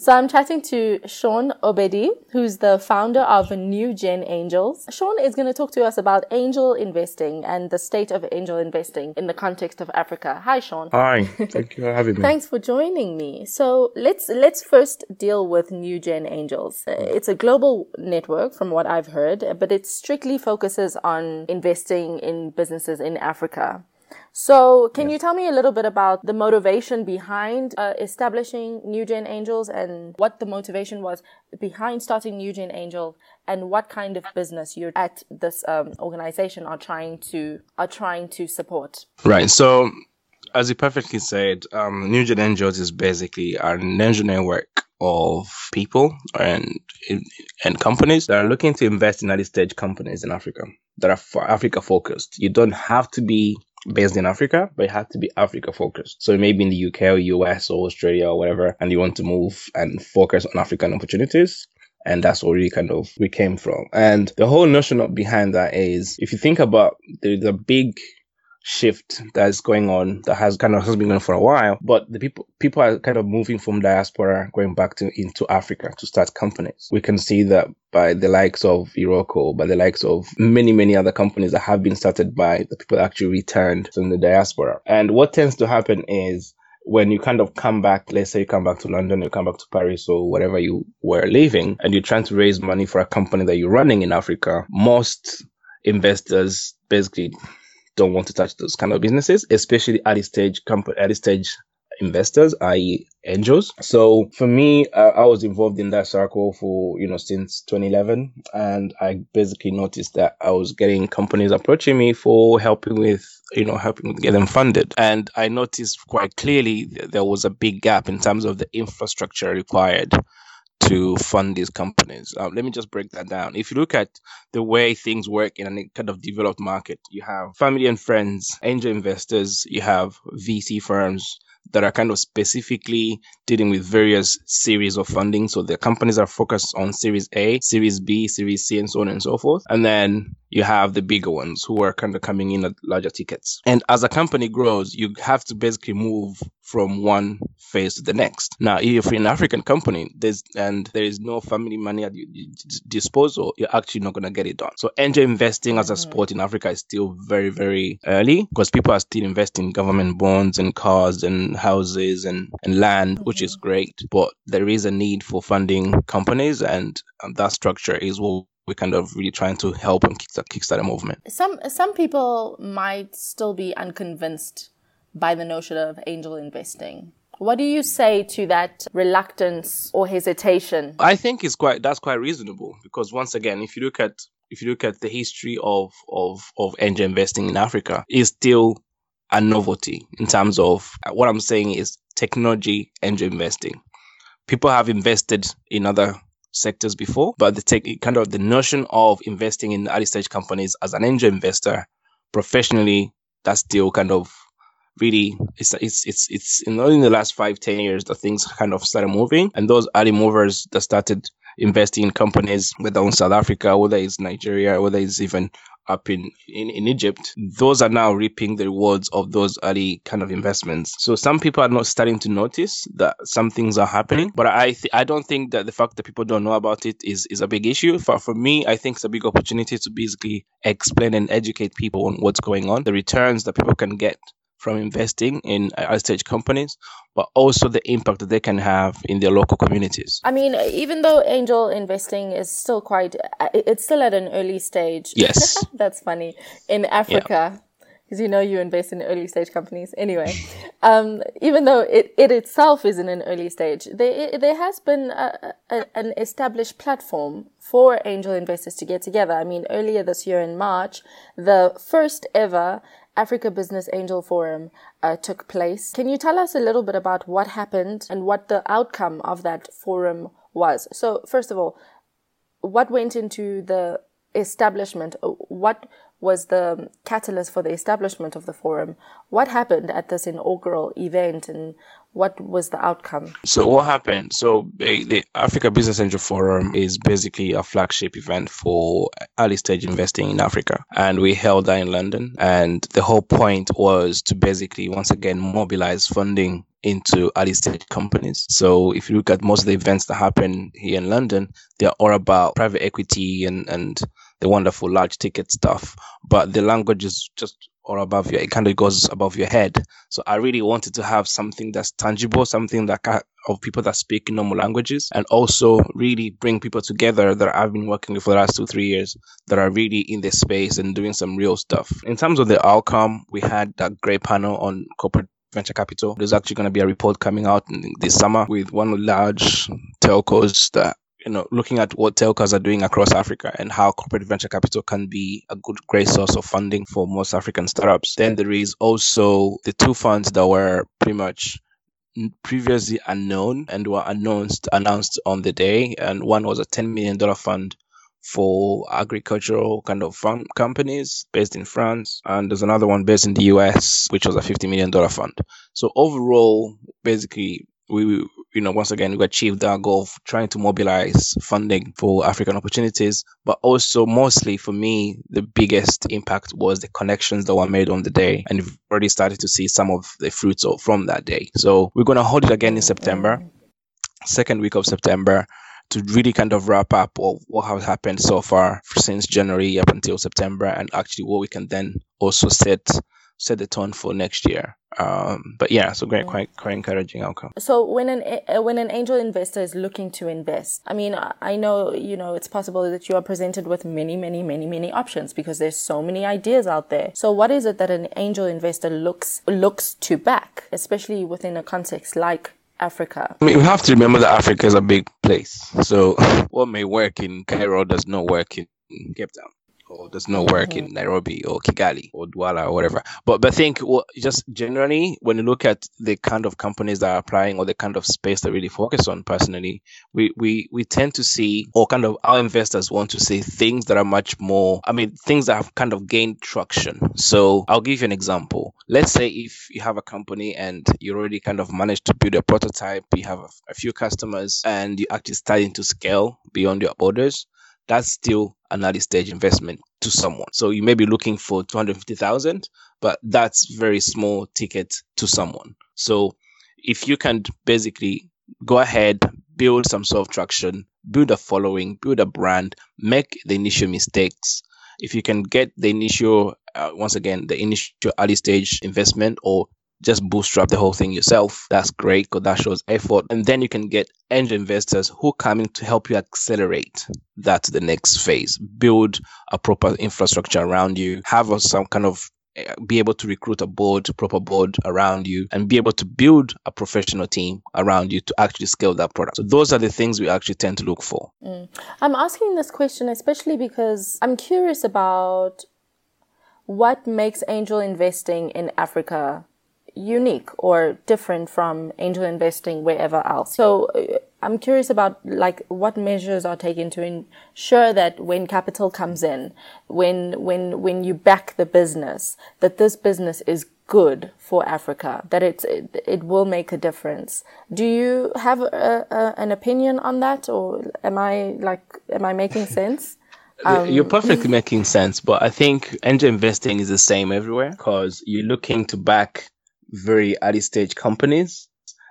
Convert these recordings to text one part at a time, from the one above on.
So I'm chatting to Sean Obedih, who's the founder of New Gen Angels. Sean is going to talk to us about angel investing and the state of angel investing in the context of Africa. Hi, Sean. Hi. Thank you for having me. Thanks for joining me. So let's let's first deal with New Gen Angels. It's a global network, from what I've heard, but it strictly focuses on investing in businesses in Africa. So, can you tell me a little bit about the motivation behind uh, establishing New Gen Angels and what the motivation was behind starting New Gen Angel and what kind of business you at this um, organization are trying to are trying to support? Right. So, as you perfectly said, um, New Gen Angels is basically an angel network of people and and companies that are looking to invest in early stage companies in Africa that are Africa focused. You don't have to be based in Africa, but it had to be Africa focused. So maybe in the UK or US or Australia or whatever, and you want to move and focus on African opportunities. And that's where we kind of we came from. And the whole notion of behind that is if you think about a big shift that's going on that has kind of has been going for a while but the people people are kind of moving from diaspora going back to into africa to start companies we can see that by the likes of Iroko, by the likes of many, many other companies that have been started by the people actually returned from the diaspora. And what tends to happen is when you kind of come back, let's say you come back to London, you come back to Paris or wherever you were living, and you're trying to raise money for a company that you're running in Africa, most investors basically don't want to touch those kind of businesses, especially early stage company, early stage investors, i.e., angels. So for me, uh, I was involved in that circle for you know since 2011, and I basically noticed that I was getting companies approaching me for helping with you know helping get them funded, and I noticed quite clearly there was a big gap in terms of the infrastructure required to fund these companies. Um, let me just break that down. If you look at the way things work in a kind of developed market, you have family and friends, angel investors, you have VC firms that are kind of specifically dealing with various series of funding. So the companies are focused on Series A, Series B, Series C, and so on and so forth. And then you have the bigger ones who are kind of coming in at larger tickets. And as a company grows, you have to basically move from one phase to the next. Now, if you're an African company, there's and there is no family money at your disposal, you're actually not going to get it done. So angel investing as a mm-hmm. sport in Africa is still very, very early because people are still investing in government bonds and cars and houses and, and land, which is mm-hmm. great. But there is a need for funding companies and, and that structure is what we're kind of really trying to help and kickstart, kickstart a movement. Some some people might still be unconvinced by the notion of angel investing. What do you say to that reluctance or hesitation? I think it's quite that's quite reasonable because once again, if you look at if you look at the history of of of angel investing in Africa, it's still a novelty in terms of uh, what I'm saying is technology angel investing. People have invested in other sectors before, but the tech, kind of the notion of investing in early stage companies as an angel investor professionally, that's still kind of really it's it's it's it's in only in the last five ten years that things kind of started moving. And those early movers that started investing in companies whether in south africa whether it's nigeria whether it's even up in, in, in Egypt, those are now reaping the rewards of those early kind of investments. So some people are not starting to notice that some things are happening, but I th- I don't think that the fact that people don't know about it is, is a big issue. For, for me, I think it's a big opportunity to basically explain and educate people on what's going on, the returns that people can get from investing in uh, early stage companies, but also the impact that they can have in their local communities. I mean, even though angel investing is still quite, uh, it's still at an early stage. Yes. That's funny. In Africa, because you know you invest in early stage companies. Anyway, um, even though it, it itself is in an early stage, there, there has been a, a, an established platform for angel investors to get together. I mean, earlier this year in March, the first ever Africa Business Angel Forum uh, took place. Can you tell us a little bit about what happened and what the outcome of that forum was? So, first of all, what went into the establishment? What was the catalyst for the establishment of the forum. What happened at this inaugural event and what was the outcome? So what happened? So the Africa Business Angel Forum is basically a flagship event for early stage investing in Africa, and we held that in London. And the whole point was to basically once again mobilize funding into early stage companies. So if you look at most of the events that happen here in London, they're all about private equity and and the wonderful large ticket stuff. But the language is just or above your, it kind of goes above your head. So I really wanted to have something that's tangible, something that can, of people that speak normal languages, and also really bring people together that I've been working with for the last two three years that are really in this space and doing some real stuff. In terms of the outcome, we had that great panel on corporate venture capital. There's actually going to be a report coming out this summer with one large telcos that you know, looking at what telcos are doing across Africa and how corporate venture capital can be a good, great source of funding for most African startups. Then there is also the two funds that were pretty much previously unknown and were announced announced on the day. And one was a $10 million fund for agricultural kind of fund companies based in France. And there's another one based in the US, which was a $50 million fund. So overall, basically, we you know once again we achieved our goal of trying to mobilize funding for african opportunities. But also mostly for me the biggest impact was the connections that were made on the day. And we've already started to see some of the fruits of, from that day. So we're going to hold it again in september second week of september to really kind of wrap up what has happened so far since january up until september and actually what we can then also set set the tone for next year. Um, but yeah, so great, quite quite encouraging outcome. So when an uh, when an angel investor is looking to invest, I mean, I know you know it's possible that you are presented with many, many, many, many options because there's so many ideas out there. So what is it that an angel investor looks looks to back, especially within a context like Africa? I mean, we have to remember that Africa is a big place. So what may work in Cairo does not work in Cape Town or does not work in Nairobi or Kigali or Douala or whatever. But but I think well, just generally when you look at the kind of companies that are applying or the kind of space that really focus on personally, we we we tend to see or kind of our investors want to see things that are much more I mean things that have kind of gained traction. So I'll give you an example. Let's say if you have a company and you already kind of managed to build a prototype, you have a, a few customers and you're actually starting to scale beyond your borders that's still an early stage investment to someone. So you may be looking for 250,000, but that's very small ticket to someone. So if you can basically go ahead, build some sort of traction, build a following, build a brand, make the initial mistakes. If you can get the initial, uh, once again, the initial early stage investment or just bootstrap the whole thing yourself. That's great because that shows effort. And then you can get angel investors who come in to help you accelerate that to the next phase. Build a proper infrastructure around you, have a, some kind of eh, be able to recruit a board, proper board around you, and be able to build a professional team around you to actually scale that product. So those are the things we actually tend to look for. Mm. I'm asking this question especially because I'm curious about what makes angel investing in Africa unique or different from angel investing wherever else. So uh, I'm curious about like what measures are taken to ensure that when capital comes in, when when when you back the business, that this business is good for Africa, that it's it, it will make a difference. Do you have a, a, an opinion on that, or am I like am I making sense? Um, You're perfectly making sense, but I think angel investing is the same everywhere because you're looking to back very early stage companies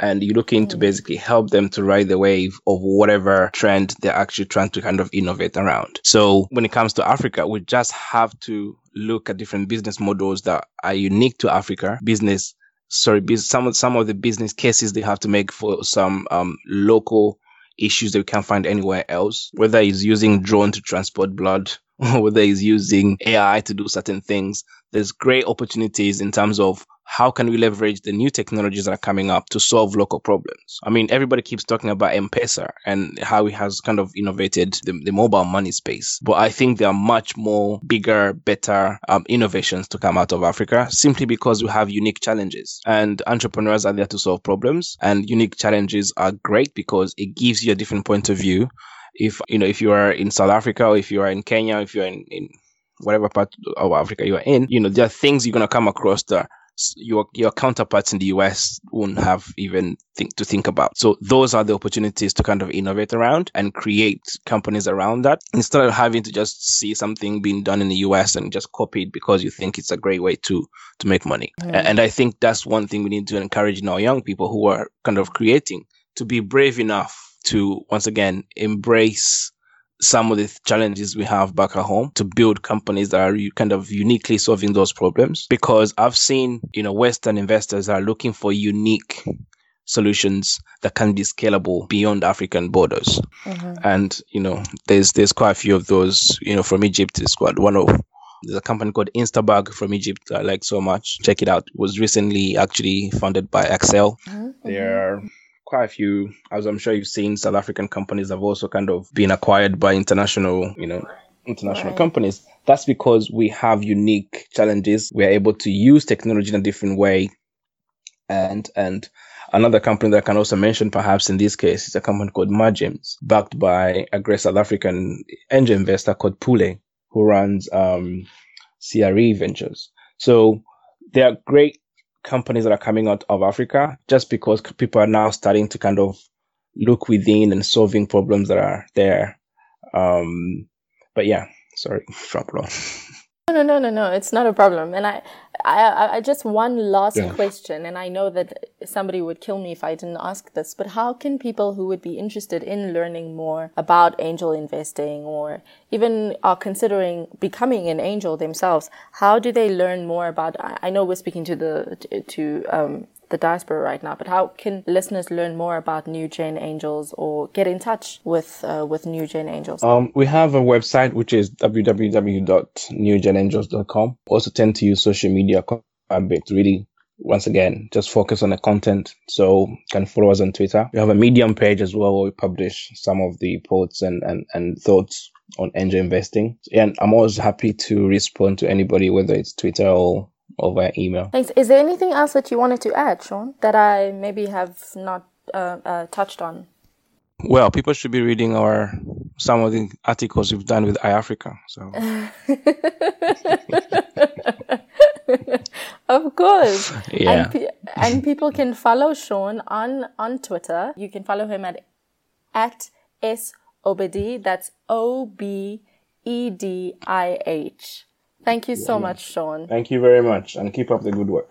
and you're looking to mm. basically help them to ride the wave of whatever trend they're actually trying to kind of innovate around. So when it comes to Africa, we just have to look at different business models that are unique to Africa. Business, sorry, some of some of the business cases they have to make for some um, local issues that we can't find anywhere else. Whether it's using drone to transport blood, whether it's using AI to do certain things, there's great opportunities in terms of how can we leverage the new technologies that are coming up to solve local problems? I mean, everybody keeps talking about M-Pesa and how it has kind of innovated the, the mobile money space. But I think there are much more bigger, better um, innovations to come out of Africa simply because we have unique challenges and entrepreneurs are there to solve problems and unique challenges are great because it gives you a different point of view. If, you know, if you are in South Africa or if you are in Kenya, if you're in, in whatever part of Africa you are in, you know, there are things you're going to come across that your your counterparts in the US won't have even think to think about. So those are the opportunities to kind of innovate around and create companies around that instead of having to just see something being done in the US and just copy it because you think it's a great way to to make money. And I think that's one thing we need to encourage in our young people who are kind of creating to be brave enough to once again embrace some of the challenges we have back at home to build companies that are kind of uniquely solving those problems. Because I've seen, you know, Western investors are looking for unique solutions that can be scalable beyond African borders. Mm-hmm. And, you know, there's there's quite a few of those, you know, from Egypt is quite one of there's a company called Instabug from Egypt I like so much. Check it out. It was recently actually funded by Accel. Mm-hmm. They're quite a few, as I'm sure you've seen, South African companies have also kind of been acquired by international, you know, international right. companies. That's because we have unique challenges. We're able to use technology in a different way. And, and another company that I can also mention perhaps in this case is a company called Margems, backed by a great South African angel investor called Pule, who runs, um, CRE Ventures. So they are great companies that are coming out of Africa just because people are now starting to kind of look within and solving problems that are there. Um, but yeah, sorry, drop. No, no, no, no. It's not a problem. And I, I, I just one last yeah. question, and I know that somebody would kill me if I didn't ask this. But how can people who would be interested in learning more about angel investing, or even are considering becoming an angel themselves, how do they learn more about? I know we're speaking to the to um, the diaspora right now, but how can listeners learn more about New Gen Angels or get in touch with uh, with New Gen Angels? Um, we have a website which is www.newgenangels.com. Also tend to use social media a bit, really. Once again, just focus on the content. So you can follow us on Twitter. We have a Medium page as well where we publish some of the posts and, and, and thoughts on angel investing. And I'm always happy to respond to anybody, whether it's Twitter or or via email. Thanks. Is there anything else that you wanted to add, Sean, that I maybe have not uh, uh, touched on? Well, people should be reading our some of the articles we've done with iAfrica. So. of course. Yeah. And, pe- and, people can follow Sean on on Twitter. You can follow him at at s obedih. That's O B E D I H. Thank you so much, Sean. Thank you very much, and keep up the good work.